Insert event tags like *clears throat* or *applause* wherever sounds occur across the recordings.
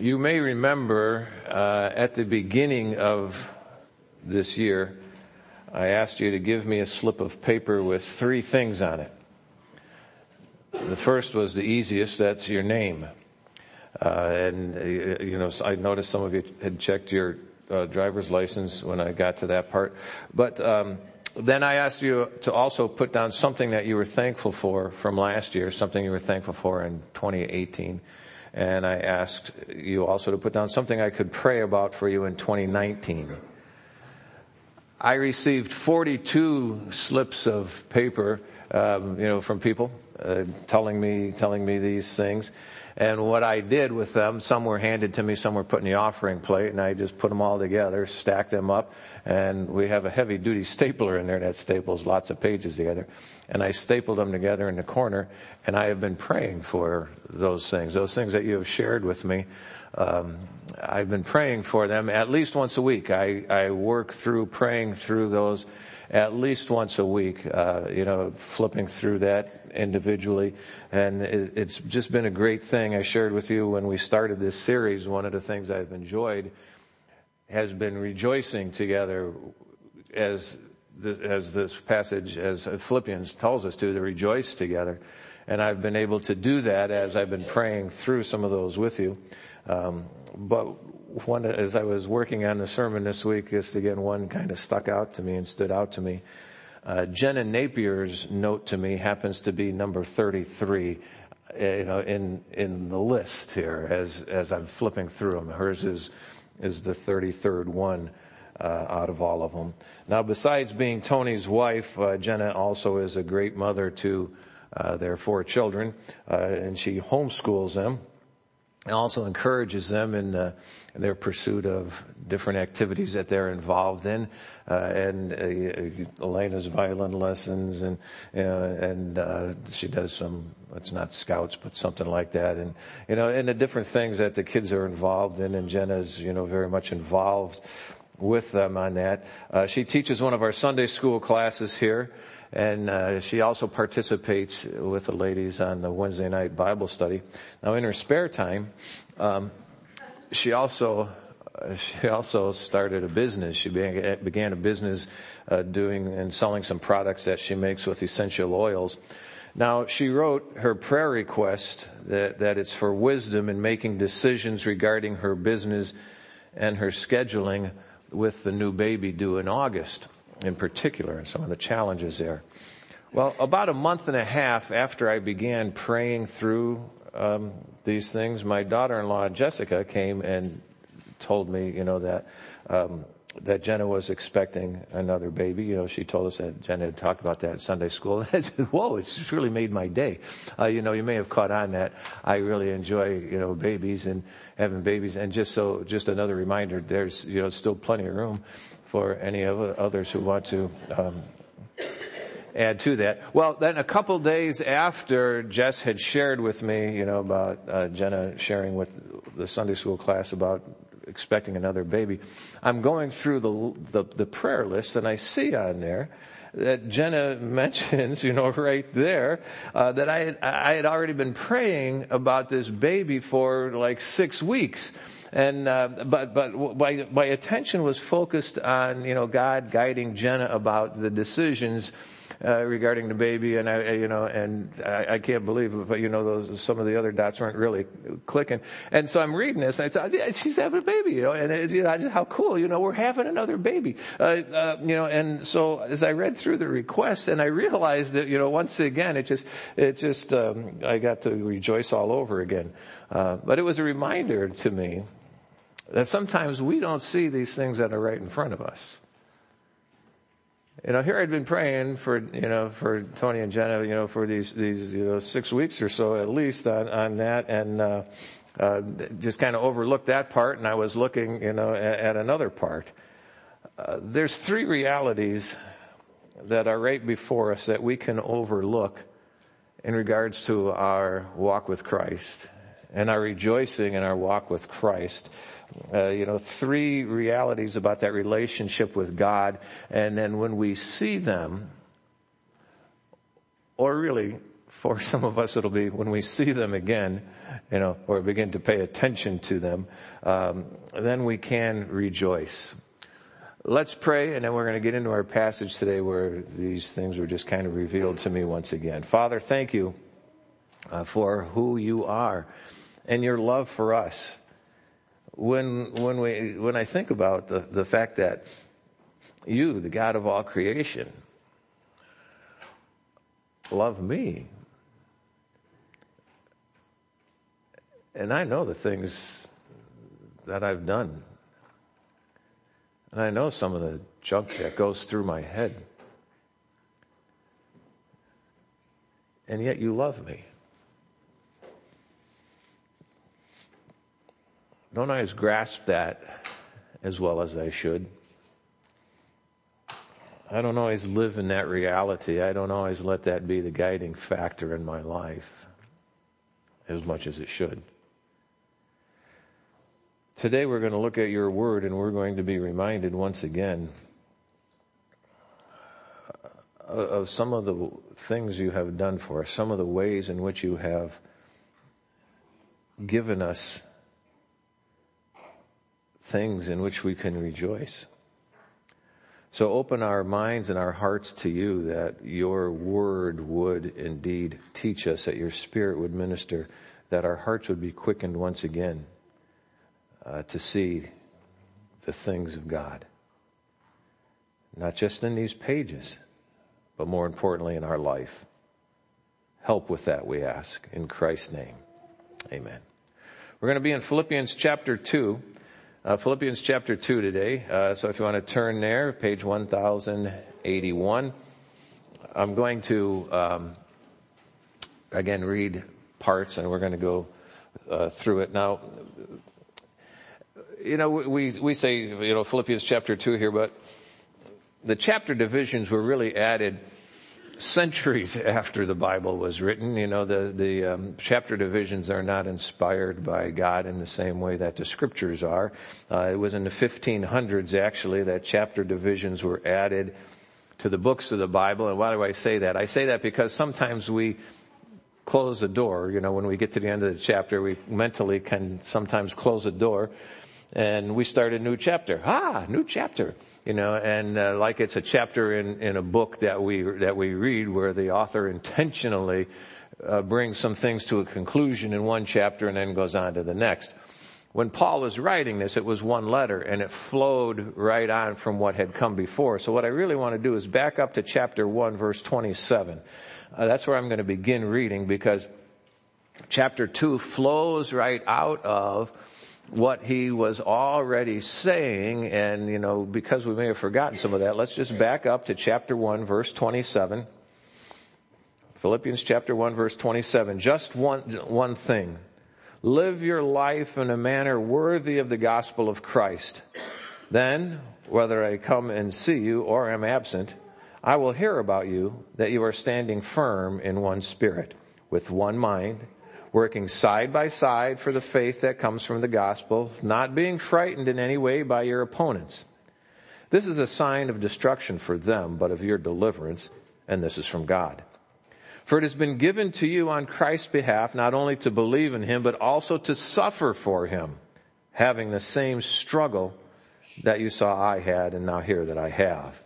You may remember uh, at the beginning of this year, I asked you to give me a slip of paper with three things on it. The first was the easiest, that's your name. Uh, and, uh, you know, I noticed some of you had checked your uh, driver's license when I got to that part. But um, then I asked you to also put down something that you were thankful for from last year, something you were thankful for in 2018 and I asked you also to put down something I could pray about for you in 2019. I received 42 slips of paper, um, you know, from people uh, telling me telling me these things. And what I did with them, some were handed to me, some were put in the offering plate, and I just put them all together, stacked them up, and we have a heavy duty stapler in there that staples lots of pages together. And I stapled them together in the corner, and I have been praying for those things, those things that you have shared with me. Um, I've been praying for them at least once a week. I, I work through praying through those at least once a week, uh, you know, flipping through that individually. And it, it's just been a great thing. I shared with you when we started this series, one of the things I've enjoyed has been rejoicing together as this, as this passage, as Philippians tells us to, to rejoice together. And I've been able to do that as I've been praying through some of those with you. Um, but one, as I was working on the sermon this week, just again, one kind of stuck out to me and stood out to me. Uh, Jenna Napier's note to me happens to be number 33, uh, you know, in, in the list here as, as I'm flipping through them. Hers is, is the 33rd one. Uh, out of all of them. Now, besides being Tony's wife, uh, Jenna also is a great mother to uh, their four children, uh, and she homeschools them and also encourages them in, uh, in, their pursuit of different activities that they're involved in. Uh, and uh, Elena's violin lessons, and uh, and uh, she does some. It's not scouts, but something like that. And you know, and the different things that the kids are involved in. And Jenna's you know very much involved with them on that. Uh, she teaches one of our Sunday school classes here and uh, she also participates with the ladies on the Wednesday night Bible study. Now, in her spare time, um, she also uh, she also started a business. She began, began a business uh, doing and selling some products that she makes with essential oils. Now, she wrote her prayer request that, that it's for wisdom in making decisions regarding her business and her scheduling with the new baby due in August in particular and some of the challenges there. Well, about a month and a half after I began praying through um, these things, my daughter-in-law Jessica came and told me, you know, that um, that Jenna was expecting another baby. You know, she told us that Jenna had talked about that in Sunday school. And *laughs* I said, whoa, it's really made my day. Uh, you know, you may have caught on that. I really enjoy, you know, babies and having babies. And just so, just another reminder, there's, you know, still plenty of room for any of others who want to um, add to that. Well, then a couple days after Jess had shared with me, you know, about uh, Jenna sharing with the Sunday school class about expecting another baby, I'm going through the, the, the prayer list and I see on there that Jenna *laughs* mentions, you know, right there, uh, that I had, I had already been praying about this baby for like six weeks and uh, but but my my attention was focused on you know God guiding Jenna about the decisions. Uh, regarding the baby, and I, you know, and I, I, can't believe it, but you know, those some of the other dots weren't really clicking. And so I'm reading this, and I thought, yeah, she's having a baby, you know, and it, you know, just, how cool, you know, we're having another baby, uh, uh, you know. And so as I read through the request, and I realized that, you know, once again, it just, it just, um, I got to rejoice all over again. Uh, but it was a reminder to me that sometimes we don't see these things that are right in front of us. You know, here I'd been praying for, you know, for Tony and Jenna, you know, for these, these, you know, six weeks or so at least on, on that and, uh, uh, just kind of overlooked that part and I was looking, you know, at, at another part. Uh, there's three realities that are right before us that we can overlook in regards to our walk with Christ and our rejoicing in our walk with Christ uh, you know, three realities about that relationship with God. And then when we see them, or really For *laughs* some of us, it'll be when we see them again, you know, or begin to pay attention to them, um, then we can rejoice. Let's pray, and then we're going to get into our passage today where these things were just kind of revealed to me once again. Father, thank you uh, for who you are and your love for us. When when we when I think about the the fact that you, the God of all creation, love me. And I know the things that I've done and I know some of the junk that goes through my head. And yet you love me. Don't I always grasp that as well as I should? I don't always live in that reality. I don't always let that be the guiding factor in my life as much as it should. Today we're going to look at your word and we're going to be reminded once again of some of the things you have done for us, some of the ways in which you have given us things in which we can rejoice. So open our minds and our hearts to you that your word would indeed teach us, that your spirit would minister, that our hearts would be quickened once again uh, to see the things of God. Not just in these pages, but more importantly in our life. Help with that, we ask, in Christ's name. Amen. We're going to be in Philippians chapter 2. Uh, Philippians chapter 2 today. Uh, so if you want to turn there, page 1081. I'm going to, um, again, read parts and we're going to go uh, through it. Now, you know, we, we say, you know, Philippians chapter 2 here, but the chapter divisions were really added centuries *laughs* after the Bible was written. You know, the, the um, chapter divisions are not inspired by God in the same way that the scriptures are. Uh, it was in the 1500s actually that chapter divisions were added to the books of the Bible. And why do I say that? I say that because sometimes we close a door. You know, when we get to the end of the chapter, we mentally can sometimes close a door and we start a new chapter. Ah, new chapter. You know, and uh, like it's a chapter in, in a book that we that we read where the author intentionally uh, brings some things to a conclusion in one chapter and then goes on to the next. When Paul was writing this, it was one letter and it flowed right on from what had come before. So what I really want to do is back up to chapter 1 verse 27. Uh, that's where I'm going to begin reading because chapter 2 flows right out of what he was already saying, and you know, because we may have forgotten some of that, let's just back up to chapter 1 verse 27. Philippians chapter 1 verse 27. Just one, one thing. Live your life in a manner worthy of the gospel of Christ. Then, whether I come and see you or am absent, I will hear about you that you are standing firm in one spirit, with one mind, working side by side for the faith that comes from the gospel, not being frightened in any way by your opponents. This is a sign of destruction for them, but of your deliverance, and this is from God. For it has been given to you on Christ's behalf not only to believe in him, but also to suffer for him, having the same struggle that you saw I had and now hear that I have.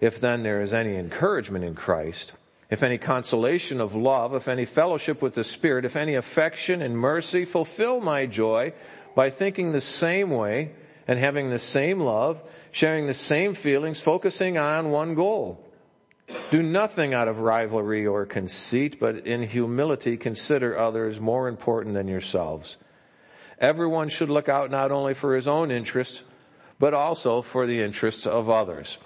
If then there is any encouragement in Christ, if any consolation of love, if any fellowship with the Spirit, if any affection and mercy, fulfill my joy by thinking the same way and having the same love, sharing the same feelings, focusing on one goal. Do nothing out of rivalry or conceit, but in humility consider others more important than yourselves. Everyone should look out not only for his own interests, but also for the interests of others.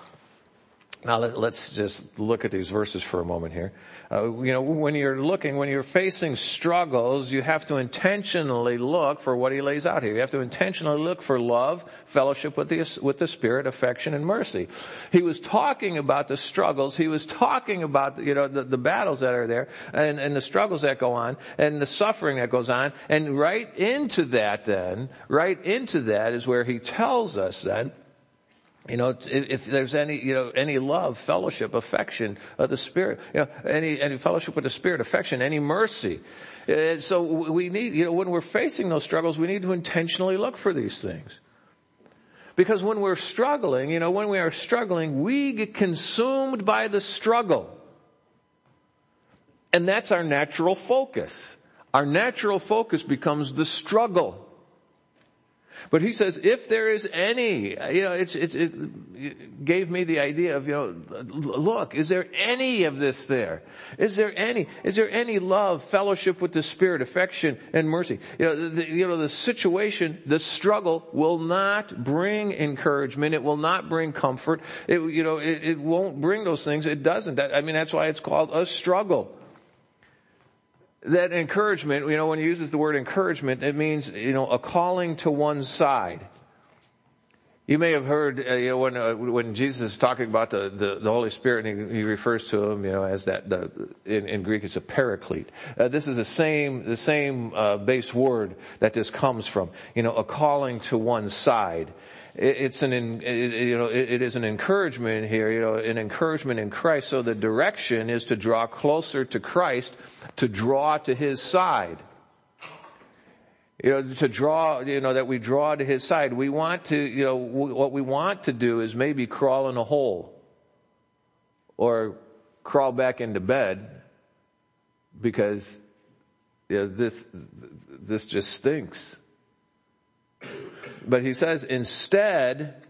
Now let, us just look at these verses for a moment here. Uh, you know, when you're looking, when you're facing struggles, you have to intentionally look for what he lays out here. You have to intentionally look for love, fellowship with the, with the Spirit, affection, and mercy. He was talking about the struggles. He was talking about, you know, the, the battles that are there and, and the struggles that go on and the suffering that goes on. And right into that then, right into that is where he tells us then You know, if there's any, you know, any love, fellowship, affection of the Spirit, you know, any, any fellowship with the Spirit, affection, any mercy. Uh, so we need, you know, when we're facing those struggles, we need to intentionally look for these things. Because when we're struggling, you know, when we are struggling, we get consumed by the struggle. And that's our natural focus. Our natural focus becomes the struggle. But he says, if there is any, you know, it's, it's, it gave me the idea of, you know, look, is there any of this there? Is there any, is there any love, fellowship with the Spirit, affection, and mercy? You know, the, you know, the situation, the struggle will not bring encouragement. It will not bring comfort. It, you know, it, it won't bring those things. It doesn't. That, I mean, that's why it's called a struggle that encouragement, you know, when he uses the word encouragement, it means, you know, a calling to one side. You may have heard, uh, you know, when, uh, when Jesus is talking about the, the, the Holy Spirit, and he, he, refers to him, you know, as that, the, in, in Greek it's a paraclete. Uh, this is the same, the same, uh, base word that this comes from. You know, a calling to one side it's an, you know, it is an encouragement here, you know, an encouragement in Christ. So the direction is to draw closer to Christ, to draw to His side. You know, to draw, you know, that we draw to His side. We want to, you know, what we want to do is maybe crawl in a hole or crawl back into bed because you know, this, this just stinks. But he says instead,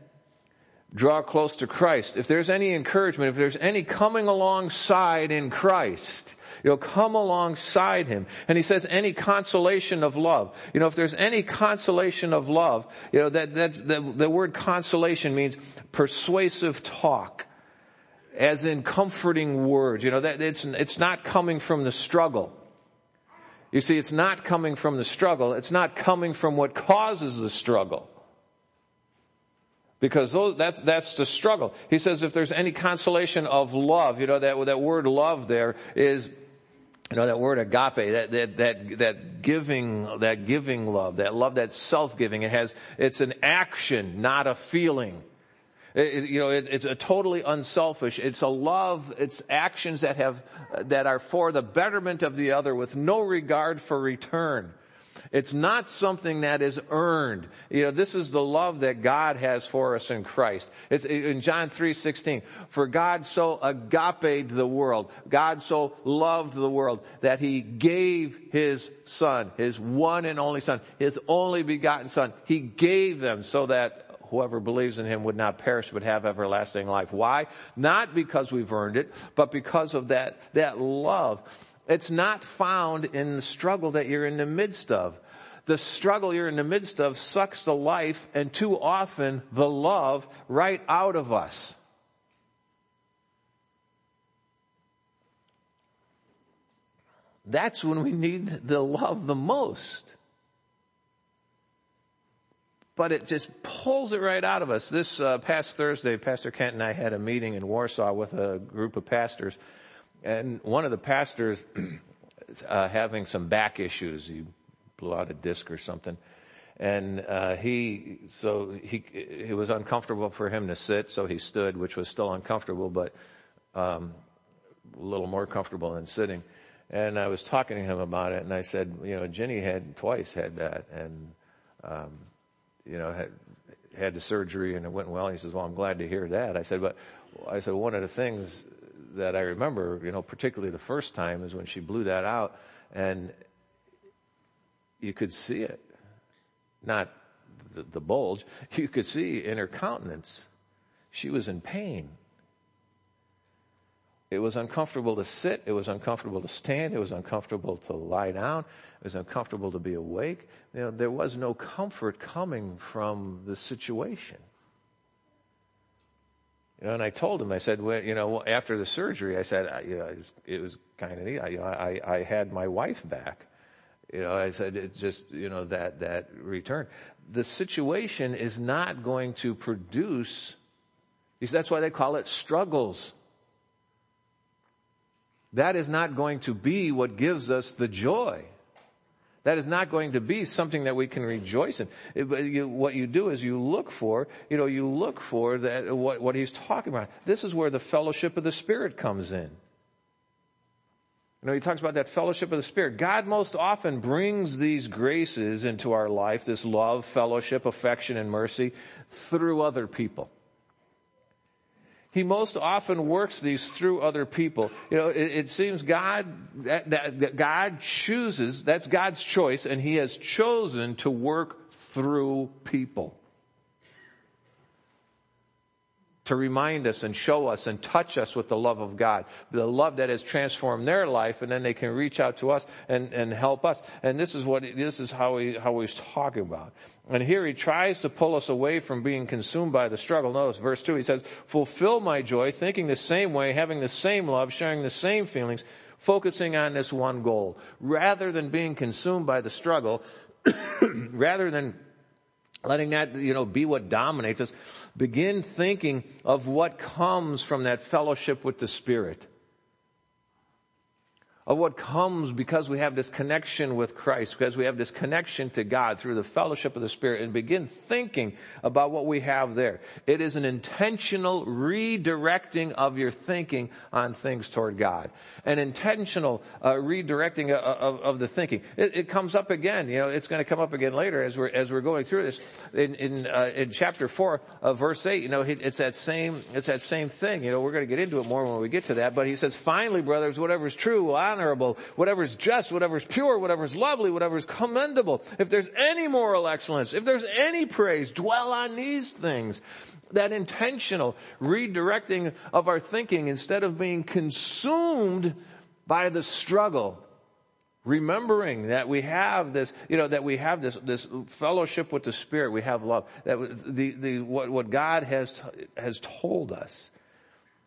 draw close to Christ. If there's any encouragement, if there's any coming alongside in Christ, you know, come alongside him. And he says any consolation of love. You know, if there's any consolation of love, you know, that, that, the, the word consolation means persuasive talk. As in comforting words. You know, that it's, it's not coming from the struggle. You see, it's not coming from the struggle. It's not coming from what causes the struggle. Because those, that's, that's the struggle. He says if there's any consolation of love, you know, that, that word love there is, you know, that word agape, that, that, that, that giving, that giving love, that love that self-giving. It has, it's an action, not a feeling. It, you know, it, it's a totally unselfish. It's a love. It's actions that have that are for the betterment of the other, with no regard for return. It's not something that is earned. You know, this is the love that God has for us in Christ. It's in John 3:16. For God so agape the world, God so loved the world that he gave his son, his one and only son, his only begotten son. He gave them so that whoever believes in him would not perish but have everlasting life. Why? Not because we've earned it, but because of that, that love. It's not found in the struggle that you're in the midst of. The struggle you're in the midst of sucks the life and too often the love right out of us. That's when we need the love the most but it just pulls it right out of us. This uh, past Thursday, Pastor Kent and I had a meeting in Warsaw with a group of pastors, and one of the pastors *clears throat* uh, having some back issues. He blew out a disc or something, and uh, he so he it was uncomfortable for him to sit, so he stood, which was still uncomfortable, but um, a little more comfortable than sitting. And I was talking to him about it, and I said, you know, Jenny had twice had that, and um, you know, had, had the surgery and it went well. He says, well, I'm glad to hear that. I said, but I said, one of the things that I remember, you know, particularly the first time is when she blew that out and you could see it, not the, the bulge. *laughs* You could see in her countenance, she was in pain. It was uncomfortable to sit. It was uncomfortable to stand. It was uncomfortable to lie down. It was uncomfortable to be awake. You know, there was no comfort coming from the situation. You know, and I told him, I said, well, you know, after the surgery, I said, you know, it was, it was kind of neat. I, you know, I, I had my wife back. You know, I said, it's just, you know, that, that return. The situation is not going to produce, that's why they call it struggles. That is not going to be what gives us the joy. That is not going to be something that we can rejoice in. What you do is you look for, you know, you look for that, what, what he's talking about. This is where the fellowship of the Spirit comes in. You know, he talks about that fellowship of the Spirit. God most often brings these graces into our life, this love, fellowship, affection, and mercy through other people. He most often works these through other people. You know, it, it seems God, that, that, that God chooses, that's God's choice, and He has chosen to work through people to remind us and show us and touch us with the love of God, the love that has transformed their life, and then they can reach out to us and, and help us. And this is what this is how he how he's talking about. And here he tries to pull us away from being consumed by the struggle. Notice verse two. He says, "Fulfill my joy, thinking the same way, having the same love, sharing the same feelings." Focusing on this one goal, rather than being consumed by the struggle, *coughs* rather than letting that, you know, be what dominates us, begin thinking of what comes from that fellowship with the Spirit of what comes because we have this connection with Christ, because we have this connection to God through the fellowship of the Spirit and begin thinking about what we have there. It is an intentional redirecting of your thinking on things toward God. An intentional uh, redirecting of, of, of, the thinking. It, it, comes up again, you know, it's going to come up again later as we're, as we're going through this. In, in, uh, in chapter 4 of verse 8, you know, it's that same, it's that same thing. You know, we're going to get into it more when we get to that, but he says, finally, brothers, whatever is true, honorable, whatever is just, whatever is pure, whatever is lovely, whatever is commendable, if there's any moral excellence, if there's any praise, dwell on these things. That intentional redirecting of our thinking instead of being consumed by the struggle. Remembering that we have this, you know, that we have this, this fellowship with the Spirit, we have love, that the, the, what, what God has, has told us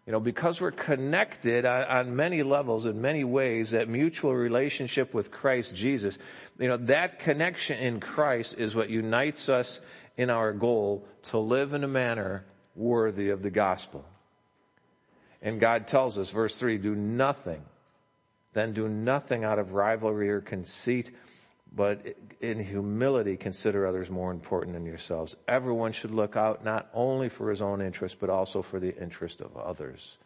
you know, because we're connected on, on, many levels in many ways, that mutual relationship with Christ Jesus, you know, that connection in Christ is what unites us in our goal to live in a manner worthy of the gospel. And God tells us, verse three, do nothing, then do nothing out of rivalry or conceit, but in humility consider others more important than yourselves. Everyone should look out not only for his own interest, but also for the interest of others.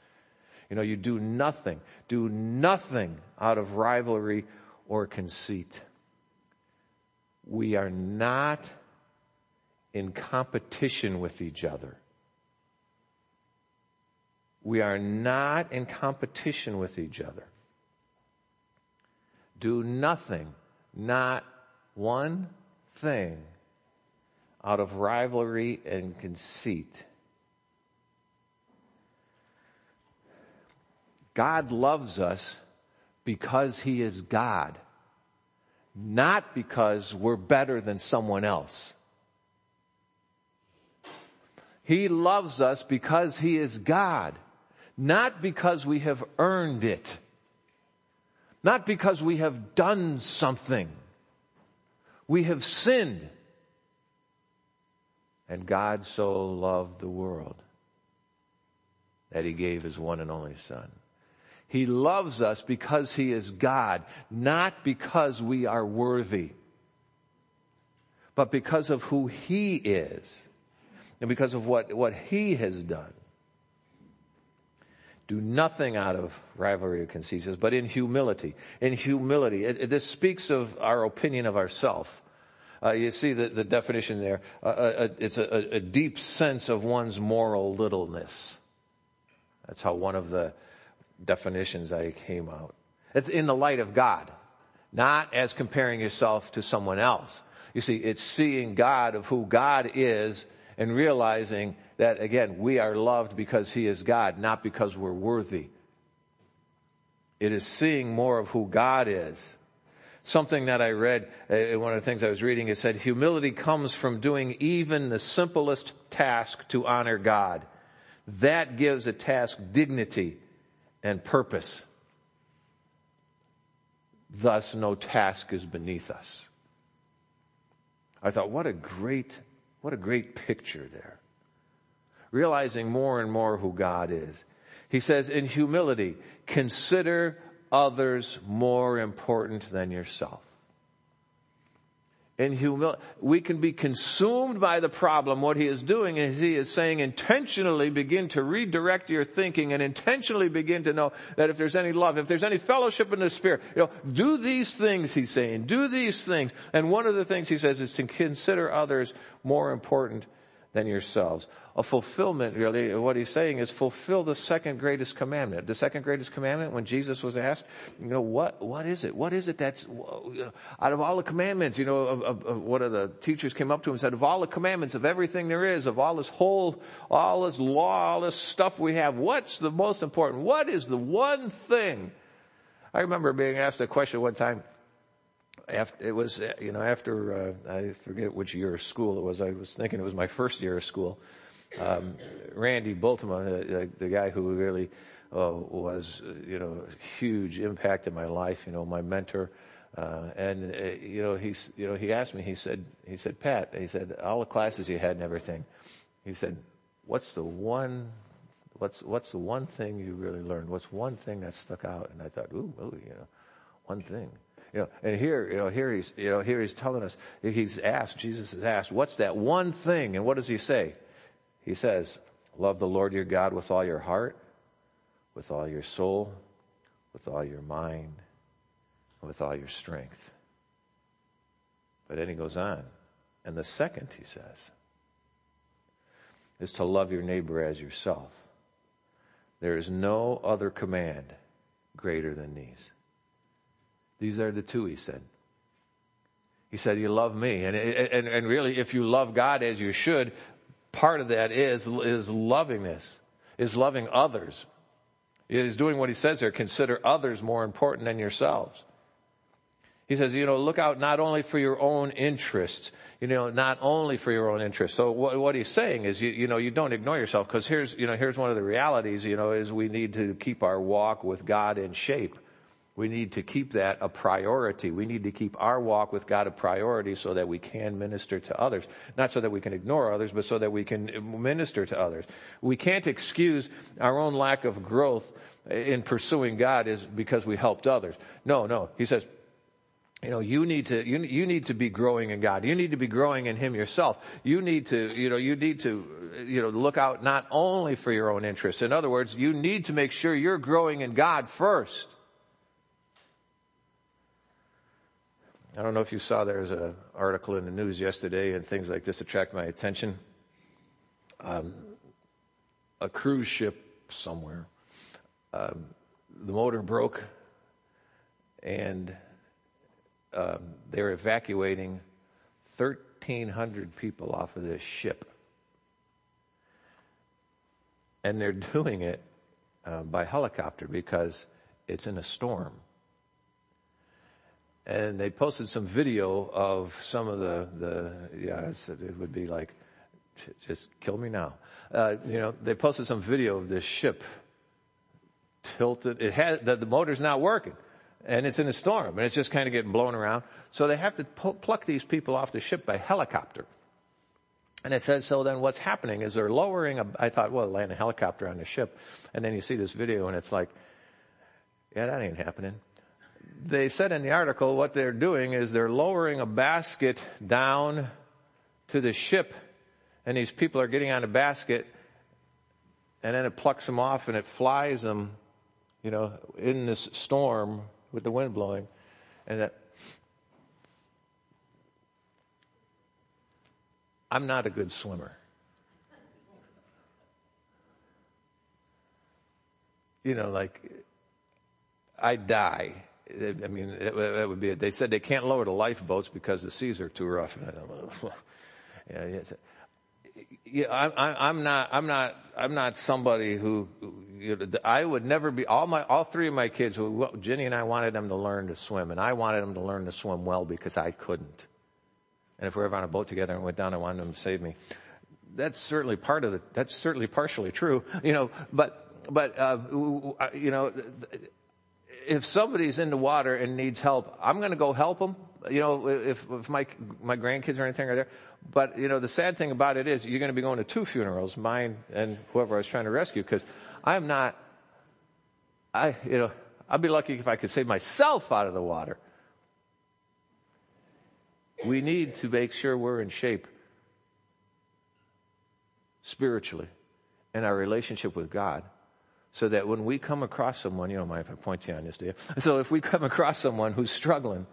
You know, you do nothing, do nothing out of rivalry or conceit. We are not in competition with each other. We are not in competition with each other. Do nothing not one thing out of rivalry and conceit. God loves us because He is God, not because we're better than someone else. He loves us because He is God, not because we have earned it. Not because we have done something. We have sinned. And God so loved the world that he gave his one and only son. He loves us because he is God, not because we are worthy, but because of who he is and because of what, what he has done. Do nothing out of rivalry or conceit, but in humility. In humility. It, it, this speaks of our opinion of ourself. Uh, you see the, the definition there. Uh, uh, uh it's a, a, deep sense of one's moral littleness. That's how one of the definitions I came out. It's in the light of God, not as comparing yourself to someone else. You see, it's seeing God of who God is and realizing that again, we are loved because He is God, not because we're worthy. It is seeing more of who God is. Something that I read, uh, one of the things I was reading, it said, humility comes from doing even the simplest task to honor God. That gives a task dignity and purpose. Thus, no task is beneath us. I thought, what a great, what a great picture there realizing more and more who God is. He says, in humility, consider others more important than yourself. in humility. We can be consumed by the problem. What he is doing is he is saying intentionally begin to redirect your thinking and intentionally begin to know that if there's any love, if there's any fellowship in the spirit, you know, do these things, he's saying, do these things. And one of the things he says is to consider others more important than yourselves a fulfillment really. What he's saying is fulfill the second greatest commandment. The second greatest commandment when Jesus was asked, you know, what, what is it? What is it that's, out of all the commandments, you know, of, of, of one of the teachers came up to him and said, of all the commandments, of everything there is, of all this whole, all this law, all this stuff we have, what's the most important? What is the one thing? I remember being asked a question one time, after, it was, you know, after, uh, I forget which year of school it was. I was thinking it was my first year of school um, Randy Bultema, the, the, guy who really uh, was, you know, huge impact in my life, you know, my mentor. Uh, and, uh, you know, he's, you know, he asked me, he said, he said, Pat, he said, all the classes you had and everything. He said, what's the one, what's, what's the one thing you really learned? What's one thing that stuck out? And I thought, ooh, ooh you know, one thing. You know, and here, you know, here he's, you know, here he's telling us, he's asked, Jesus has asked, what's that one thing? And what does he say? He says, love the Lord your God with all your heart, with all your soul, with all your mind, with all your strength. But then he goes on. And the second, he says, is to love your neighbor as yourself. There is no other command greater than these. These are the two, he said. He said, you love me. And, and, and really, if you love God as you should, part of that is, is lovingness, is loving others. Is doing what he says here, consider others more important than yourselves. He says, you know, look out not only for your own interests, you know, not only for your own interests. So what, what he's saying is, you, you know, you don't ignore yourself because here's, you know, here's one of the realities, you know, is we need to keep our walk with God in shape. We need to keep that a priority. We need to keep our walk with God a priority so that we can minister to others. Not so that we can ignore others, but so that we can minister to others. We can't excuse our own lack of growth in pursuing God is because we helped others. No, no. He says, you know, you need to, you, you need to be growing in God. You need to be growing in Him yourself. You need to, you know, you need to, you know, look out not only for your own interests. In other words, you need to make sure you're growing in God first. I don't know if you saw there's an article in the news yesterday and things like this attract my attention. Um, a cruise ship somewhere. Um, the motor broke and um, they're evacuating 1,300 people off of this ship. And they're *laughs* doing it uh, by helicopter because it's in a storm and they posted some video of some of the the yeah it would be like just kill me now. Uh, you know they posted some video of this ship tilted. It had the, the motor's not working and it's in a storm and it's just kind of getting blown around. So they have to pu- pluck these people off the ship by helicopter. And it says so then what's happening is they're lowering a, I thought well land a helicopter on the ship. And then you see this video and it's like yeah that ain't happening they said in the article what they're doing is they're lowering a basket down to the ship and these people are getting on a basket and then it plucks them off and it flies them, you know, in this storm with the wind blowing and that I'm not a good swimmer. You know, like I die I mean, that would be it. They said they can't lower the lifeboats because the seas are too rough. Well, *laughs* yeah, yeah, I, I'm not, I'm not, I'm not somebody who, you know, I would never be, all my, all three of my kids, Jenny and I wanted them to learn to swim and I wanted them to learn to swim well because I couldn't. And if we we're ever on a boat together and went down, I wanted them to save me. That's certainly part of the, that's certainly partially true, *laughs* you know, but, but, uh, you know, if somebody's in the water and needs help, I'm going to go help them. You know, if, if my, my grandkids or anything are there. But, you know, the sad thing about it is you're going to be going to two funerals, mine and whoever I was trying to rescue, because I'm not, I, you know, I'd be lucky if I could save myself out of the water. We need to make sure we're in shape spiritually in our relationship with God so that when we come across someone, you don't mind if I point you on this, do? So if we come across someone who's struggling,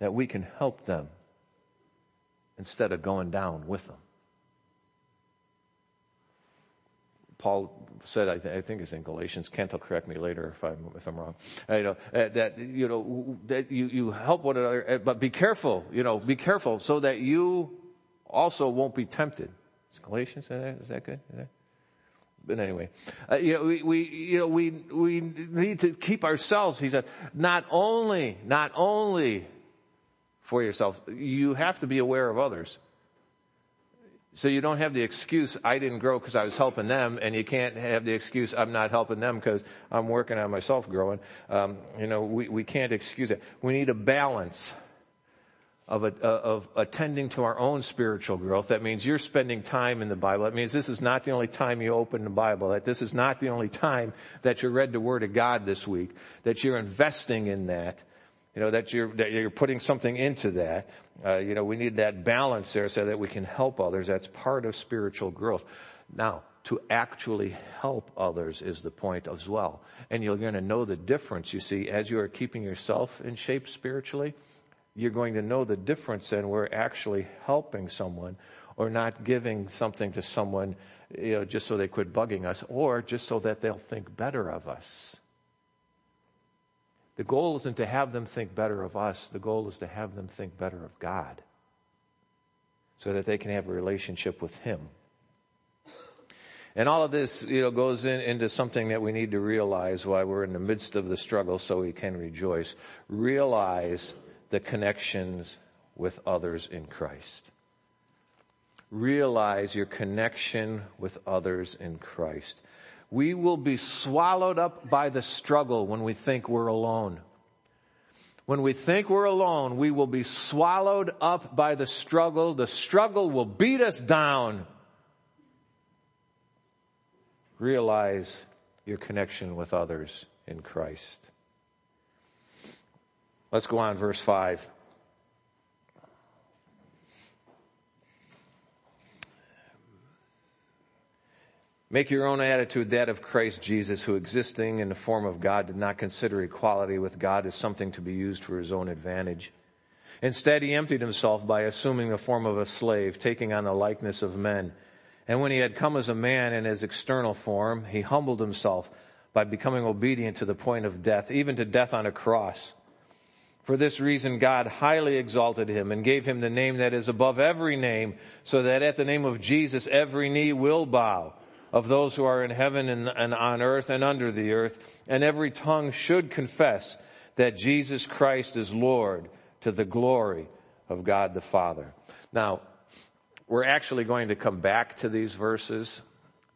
that we can help them instead of going down with them. Paul said, I, th- I, think it's in Galatians. Kent will correct me later if I'm if I'm wrong. Uh, you know uh, that you know that you you help one another, uh, but be careful. You know, be careful so that you also won't be tempted. Is Galatians? Is that good? Is that? But anyway, uh, you know, we, we, you know, we, we need to keep ourselves, he said, not only, not only for yourselves, you have to be aware of others. So you don't have the excuse, I didn't grow because I was helping them, and you can't have the excuse, I'm not helping them because I'm working on myself growing. Um, you know, we, we can't excuse it. We need a balance of, a, of attending to our own spiritual growth. That means you're spending time in the Bible. That means this is not the only time you open the Bible. That this is not the only time that you read the Word of God this week. That you're investing in that. You know, that you're, that you're putting something into that. Uh, you know, we need that balance there so that we can help others. That's part of spiritual growth. Now, to actually help others is the point as well. And you're going to know the difference, you see, as you are keeping yourself in shape spiritually. You're going to know the difference and we're actually helping someone or not giving something to someone, you know, just so they quit bugging us or just so that they'll think better of us. The goal isn't to have them think better of us. The goal is to have them think better of God so that they can have a relationship with Him. And all of this, you know, goes in, into something that we need to realize while we're in the midst of the struggle so we can rejoice. Realize the connections with others in Christ. Realize your connection with others in Christ. We will be swallowed up by the struggle when we think we're alone. When we think we're alone, we will be swallowed up by the struggle. The struggle will beat us down. Realize your connection with others in Christ. Let's go on, verse 5. Make your own attitude that of Christ Jesus, who existing in the form of God did not consider equality with God as something to be used for his own advantage. Instead, he emptied himself by assuming the form of a slave, taking on the likeness of men. And when he had come as a man in his external form, he humbled himself by becoming obedient to the point of death, even to death on a cross. For this reason, God highly exalted him and gave him the name that is above every name, so that at the name of Jesus every knee will bow of those who are in heaven and, on earth and under the earth, and every tongue should confess that Jesus Christ is Lord to the glory of God the Father. Now, we're actually going to come back to these verses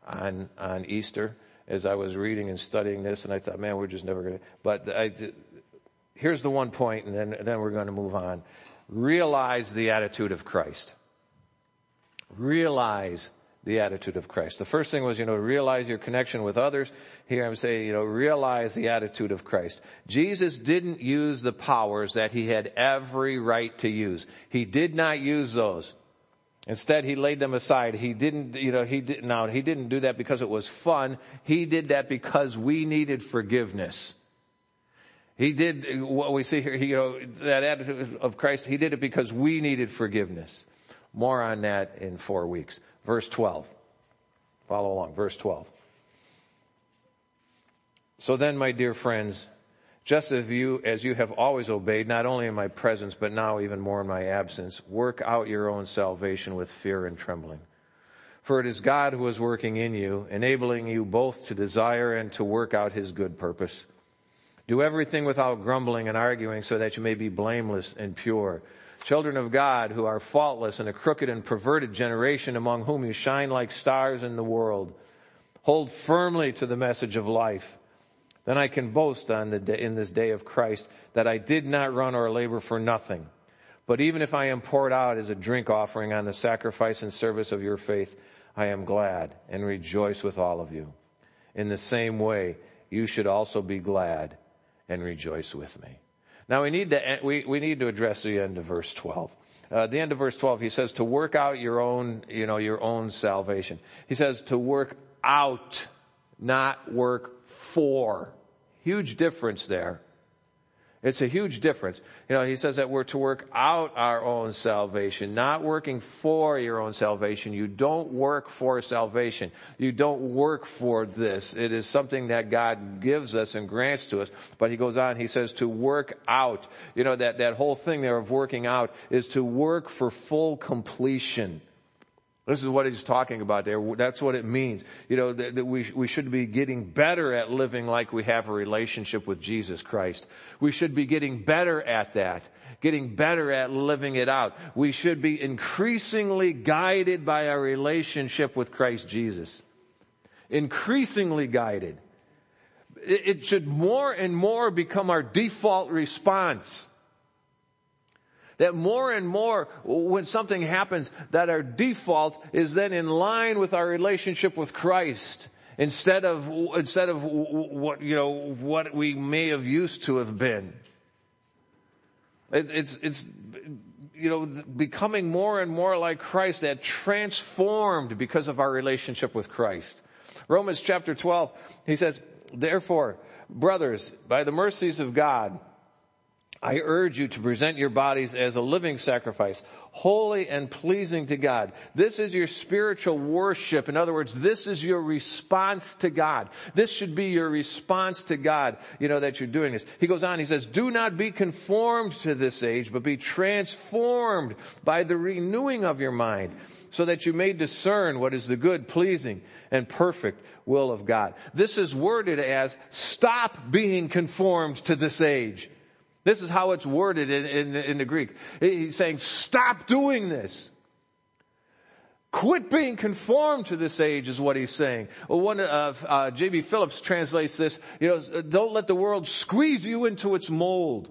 on, on Easter as I was reading and studying this, and I thought, man, we're just never going to, but I, here's the one point, and then, then we're going to move on. Realize the attitude of Christ. Realize the attitude of Christ. The first thing was, you know, realize your connection with others. Here I'm saying, you know, realize the attitude of Christ. Jesus didn't use the powers that he had every right to use. He did not use those. Instead, he laid them aside. He didn't, you know, he didn't, now, he didn't do that because it was fun. He did that because we needed forgiveness. He did what we see here, you know, that attitude of Christ, he did it because we needed forgiveness. More on that in four weeks. Verse 12. Follow along. Verse 12. So then, my dear friends, just as you, as you have always obeyed, not only in my presence, but now even more in my absence, work out your own salvation with fear and trembling. For it is God who is working in you, enabling you both to desire and to work out his good purpose. Do everything without grumbling and arguing so that you may be blameless and pure children of God who are faultless in a crooked and perverted generation among whom you shine like stars in the world. Hold firmly to the message of life. Then I can boast on the day, in this day of Christ that I did not run or labor for nothing. But even if I am poured out as a drink offering on the sacrifice and service of your faith, I am glad and rejoice with all of you. In the same way, you should also be glad and rejoice with me. Now we need to, we, we need to address the end of verse 12. Uh, the end of verse 12, he says to work out your own, you know, your own salvation. He says to work out, not work for. Huge difference there. It's a huge difference. You know, he says that we're to work out our own salvation, not working for your own salvation. You don't work for salvation. You don't work for this. It is something that God gives us and grants to us. But he goes on, he says to work out. You know, that, that whole thing there of working out is to work for full completion. This is what he's talking about there. That's what it means. You know, that, that, we, we should be getting better at living like we have a relationship with Jesus Christ. We should be getting better at that. Getting better at living it out. We should be increasingly guided by our relationship with Christ Jesus. Increasingly guided. It, it should more and more become our default response. That more and more when something happens that our default is then in line with our relationship with Christ instead of, instead of what, you know, what we may have used to have been. It, it's, it's, you know, becoming more and more like Christ that transformed because of our relationship with Christ. Romans chapter 12, he says, therefore, brothers, by the mercies of God, I urge you to present your bodies as a living sacrifice, holy and pleasing to God. This is your spiritual worship. In other words, this is your response to God. This should be your response to God, you know, that you're doing this. He goes on, he says, do not be conformed to this age, but be transformed by the renewing of your mind so that you may discern what is the good, pleasing, and perfect will of God. This is worded as stop being conformed to this age. This is how it's worded in, in, in the Greek. He's saying, stop doing this. Quit being conformed to this age is what he's saying. One of uh, J.B. Phillips translates this, you know, don't let the world squeeze you into its mold.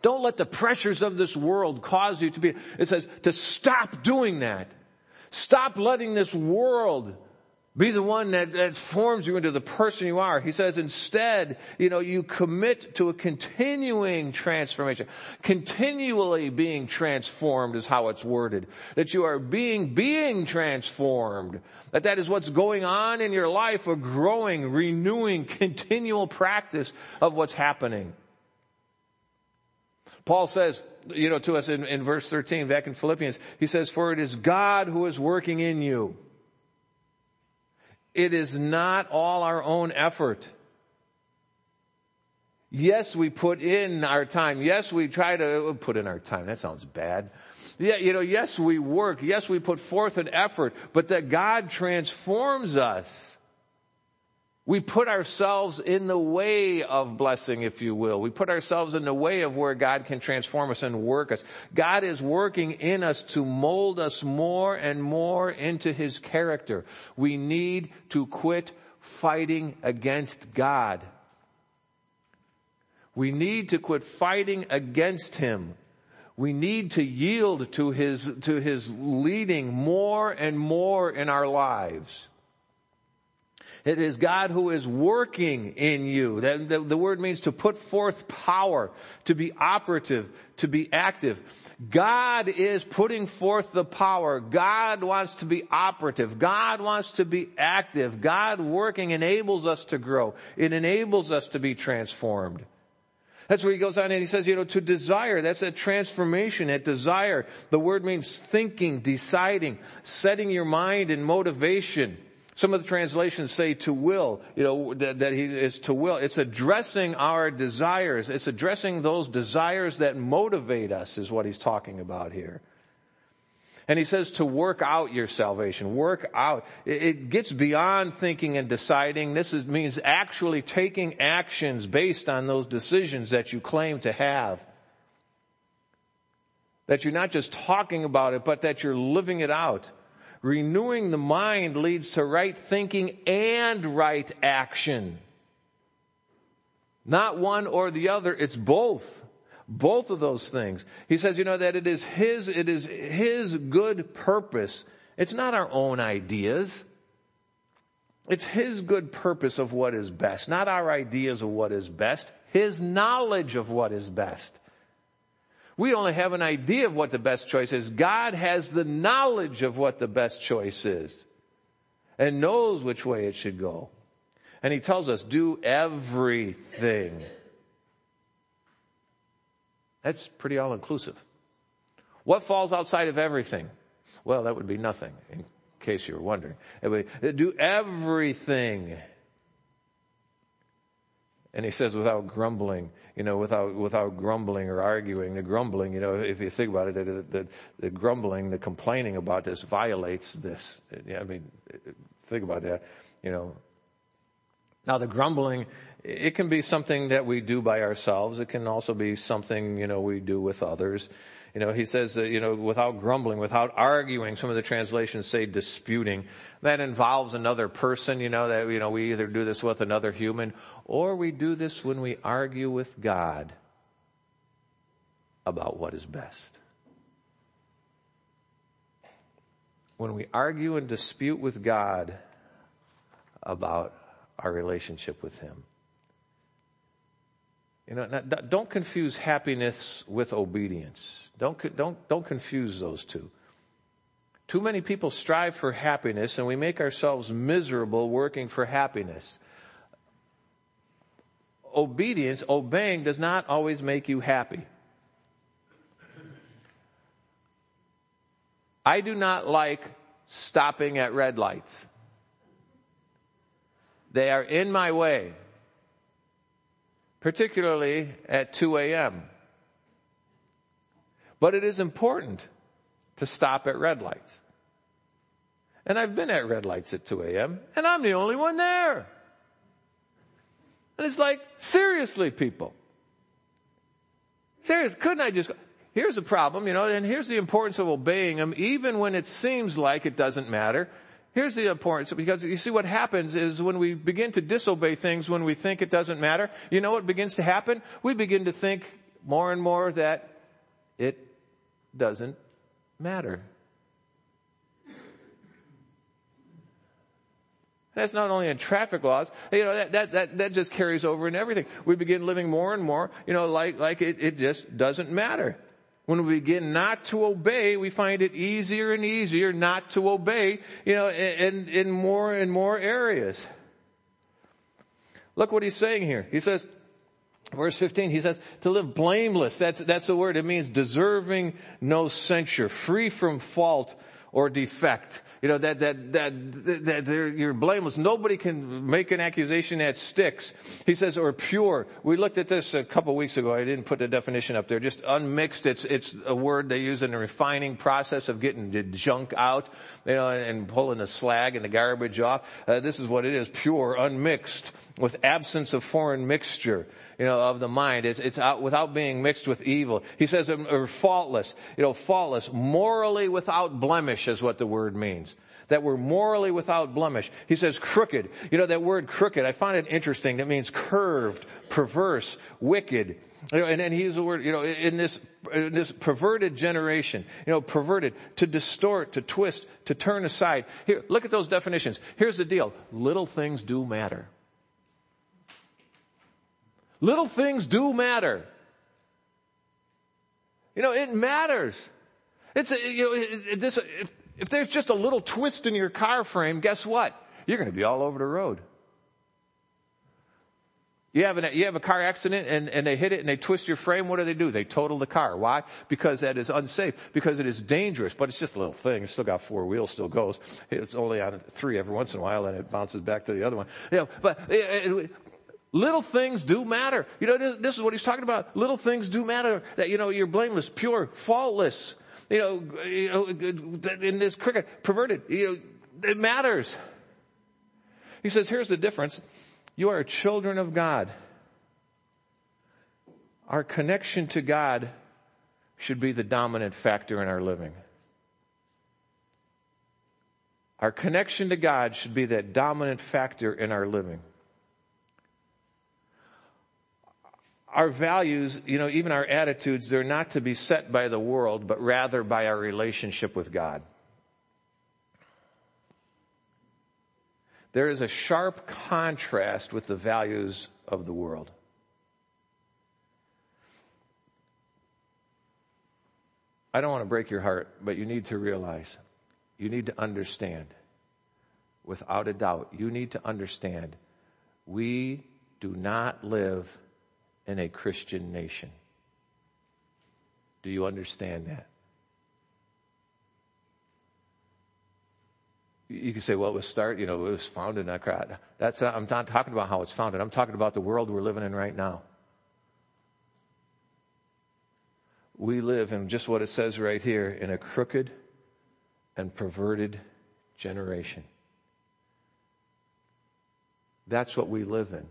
Don't let the pressures of this world cause you to be, it says to stop doing that. Stop letting this world be the one that, that forms you into the person you are. He says instead, you know, you commit to a continuing transformation. Continually being transformed is how it's worded. That you are being, being transformed. That that is what's going on in your life, a growing, renewing, continual practice of what's happening. Paul says, you know, to us in, in verse 13 back in Philippians, he says, for it is God who is working in you it is not all our own effort. Yes, we put in our time. Yes, we try to uh, put in our time. That sounds bad. Yeah, you know, yes, we work. Yes, we put forth an effort, but that God transforms us. We put ourselves in the way of blessing, if you will. We put ourselves in the way of where God can transform us and work us. God is working in us to mold us more and more into His character. We need to quit fighting against God. We need to quit fighting against Him. We need to yield to His, to His leading more and more in our lives. It is God who is working in you. The, the, the, word means to put forth power, to be operative, to be active. God is putting forth the power. God wants to be operative. God wants to be active. God working enables us to grow. It enables us to be transformed. That's where he goes on and he says, you know, to desire, that's a transformation, that desire. The word means thinking, deciding, setting your mind in motivation. Some of the translations say to will, you know, that, that he is to will. It's addressing our desires. It's addressing those desires that motivate us is what he's talking about here. And he says to work out your salvation. Work out. It gets beyond thinking and deciding. This is, means actually taking actions based on those decisions that you claim to have. That you're not just talking about it, but that you're living it out. Renewing the mind leads to right thinking and right action. Not one or the other, it's both. Both of those things. He says, you know, that it is His, it is His good purpose. It's not our own ideas. It's His good purpose of what is best, not our ideas of what is best, His knowledge of what is best. We only have an idea of what the best choice is. God has the knowledge of what the best choice is and knows which way it should go. And He tells us, do everything. That's pretty all inclusive. What falls outside of everything? Well, that would be nothing, in case you were wondering. Would, do everything. And he says without grumbling, you know, without, without grumbling or arguing. The grumbling, you know, if you think about it, the, the, the grumbling, the complaining about this violates this. I mean, think about that, you know. Now the grumbling, it can be something that we do by ourselves. It can also be something, you know, we do with others. You know, he says that, you know, without grumbling, without arguing, some of the translations say disputing. That involves another person, you know, that, you know, we either do this with another human or we do this when we argue with God about what is best. When we argue and dispute with God about our relationship with Him. You know, don't confuse happiness with obedience. Don't, don't, don't confuse those two. Too many people strive for happiness and we make ourselves miserable working for happiness. Obedience, obeying does not always make you happy. I do not like stopping at red lights. They are in my way particularly at 2 a.m. But it is important to stop at red lights. And I've been at red lights at 2 a.m. and I'm the only one there. And it's like, seriously people. Seriously, couldn't I just go? Here's the problem, you know, and here's the importance of obeying them even when it seems like it doesn't matter. Here's the importance, because you see what happens is when we begin to disobey things when we think it doesn't matter, you know what begins to happen? We begin to think more and more that it doesn't matter. That's not only in traffic laws, you know, that, that, that, that just carries over in everything. We begin living more and more, you know, like, like it, it just doesn't matter. When we begin not to obey, we find it easier and easier not to obey, you know, in, in more and more areas. Look what he's saying here. He says, verse 15, he says, to live blameless. That's, that's the word. It means deserving no censure, free from fault or defect. You know, that, that, that, that, you're blameless. Nobody can make an accusation that sticks. He says, or pure. We looked at this a couple weeks ago. I didn't put the definition up there. Just unmixed. It's, it's a word they use in the refining process of getting the junk out, you know, and, and pulling the slag and the garbage off. Uh, this is what it is. Pure, unmixed, with absence of foreign mixture you know, of the mind. It's, it's out without being mixed with evil. He says, or um, faultless, you know, faultless, morally without blemish is what the word means. That we're morally without blemish. He says crooked. You know, that word crooked, I find it interesting. That means curved, perverse, wicked. You know, and then he uses the word, you know, in this, in this perverted generation, you know, perverted, to distort, to twist, to turn aside. Here, look at those definitions. Here's the deal. Little things do matter. Little things do matter. You know, it matters. It's, you know, it, it, this, if, if there's just a little twist in your car frame, guess what? You're going to be all over the road. You have, an, you have a car accident and, and they hit it and they twist your frame. What do they do? They total the car. Why? Because that is unsafe. Because it is dangerous. But it's just a little thing. It's still got four wheels, still goes. It's only on three every once in a while and it bounces back to the other one. You know, but Little things do matter. You know, this is what he's talking about. Little things do matter. That, you know, you're blameless, pure, faultless. You know, you know in this cricket, perverted. You know, it matters. He says, here's the difference. You are children of God. Our connection to God should be the dominant factor in our living. Our connection to God should be that dominant factor in our living. Our values, you know, even our attitudes, they're not to be set by the world, but rather by our relationship with God. there is a sharp contrast with the values of the world. I don't want to break your heart, but you need to realize, you need to understand, without a doubt, you need to understand, we do not live in a Christian nation. Do you understand that? You can say, well, it was start, you know, it was founded in crowd. That's, I'm not talking about how it's founded. I'm talking about the world we're living in right now. We live in just what it says right here in a crooked and perverted generation. That's what we live in.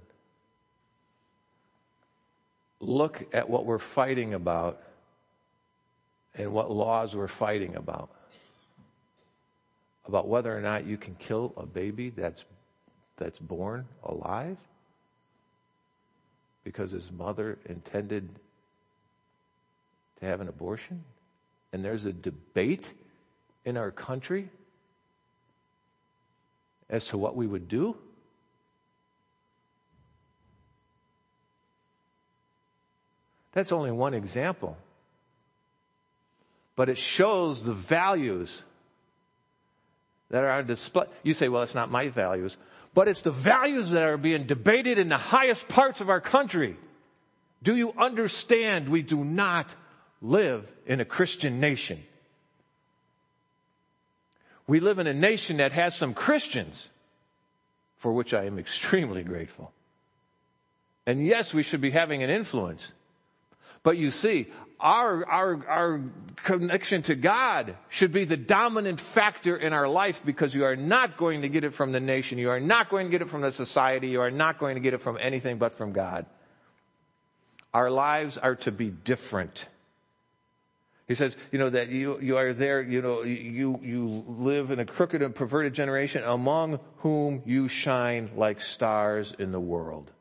Look at what we're fighting about and what laws we're fighting about about whether or not you can kill a baby that's, that's born alive because his mother intended to have an abortion. And there's a debate in our country as to what we would do. That's only one example. But it shows the values that are on display. You say, well, it's not my values, but it's the values that are being debated in the highest parts of our country. Do you understand we do not live in a Christian nation? We live in a nation that has some Christians, for which I am *laughs* extremely grateful. And yes, we should be having an influence. But you see, our, our, our connection to God should be the dominant factor in our life because you are not going to get it from the nation. You are not going to get it from the society. You are not going to get it from anything but from God. Our lives are to be different. He says, you know, that you, you are there, you know, you, you live in a crooked and perverted generation among whom you shine like stars in the world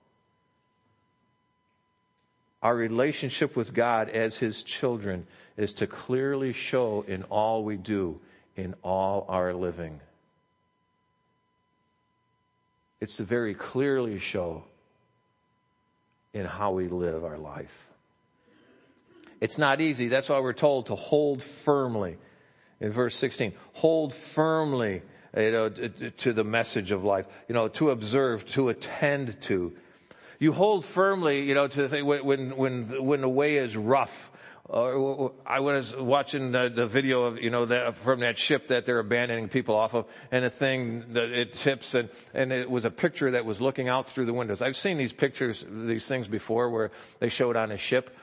our relationship with God as His children is to clearly show in all we do, in all our living. It's to very clearly show in how we live our life. It's not easy. That's why we're told to hold firmly. In verse 16, hold firmly you know, to the message of life, you know, to observe, to attend to, you hold firmly, you know, to the thing when, when, when the way is rough. Uh, I was watching the, the video of, you know, that, from that ship that they're abandoning people off of, and the thing that it tips, and, and it was a picture that was looking out through the windows. I've seen these pictures, these things before, where they showed on a ship,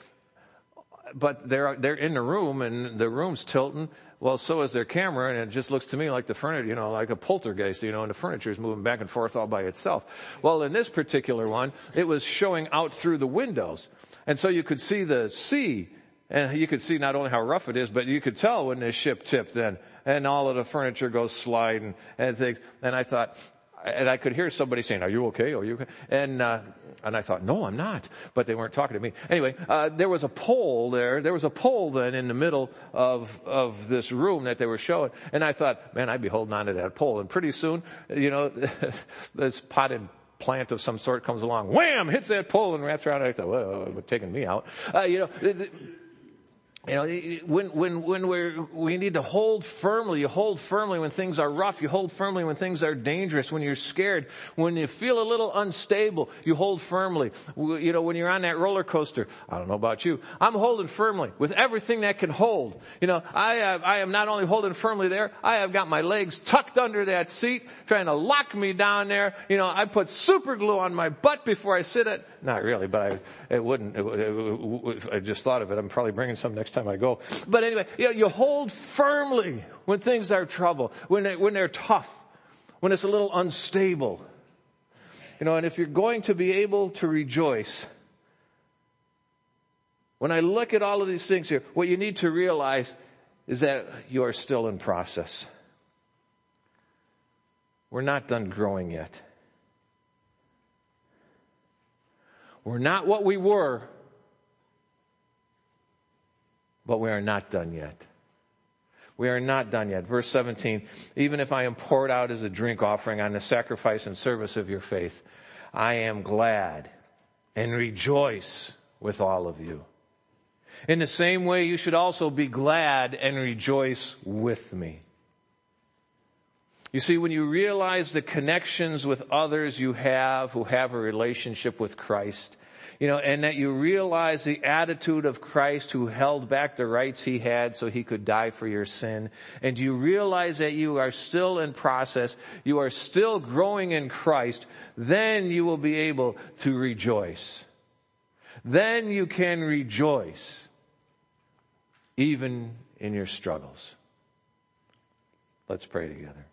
but they're they're in the room, and the room's tilting, well, so is their camera, and it just looks to me like the furniture, you know, like a poltergeist, you know, and the furniture is moving back and forth all by itself. Well, in this particular one, it was showing out through the windows. And so you could see the sea, and you could see not only how rough it is, but you could tell when this ship tipped then, and all of the furniture goes sliding and things. And I thought, and I could hear somebody saying, "Are you okay? Are you?" Okay? And uh, and I thought, "No, I'm not." But they weren't talking to me. Anyway, uh, there was a pole there. There was a pole then in the middle of of this room that they were showing, and I thought, "Man, I'd be holding on to that pole." And pretty soon, you know, *laughs* this potted plant of some sort comes along, wham, hits that pole and wraps around. I thought, well, taking me out. Uh, you know. The, the, you know, when, when, when we're, we need to hold firmly, you hold firmly when things are rough, you hold firmly when things are dangerous, when you're scared, when you feel a little unstable, you hold firmly. You know, when you're on that roller coaster, I don't know about you, I'm holding firmly with everything that can hold. You know, I, have, I am not only holding firmly there, I have got my legs tucked under that seat, trying to lock me down there. You know, I put super glue on my butt before I sit it. Not really, but I, it wouldn't, it, it, I just thought of it. I'm probably bringing some next time I go. But anyway, you, know, you hold firmly when things are trouble, when, they, when they're tough, when it's a little unstable. You know, and if you're going to be able to rejoice, when I look at all of these things here, what you need to realize is that you are still in process. We're not done growing yet. We're not what we were, but we are not done yet. We are not done yet. Verse 17, even if I am poured out as a drink offering on the sacrifice and service of your faith, I am glad and rejoice with all of you. In the same way, you should also be glad and rejoice with me. You see, when you realize the connections with others you have who have a relationship with Christ, you know, and that you realize the attitude of Christ who held back the rights he had so he could die for your sin. And you realize that you are still in process, you are still growing in Christ, then you will be able to rejoice. Then you can rejoice even in your struggles. Let's pray together.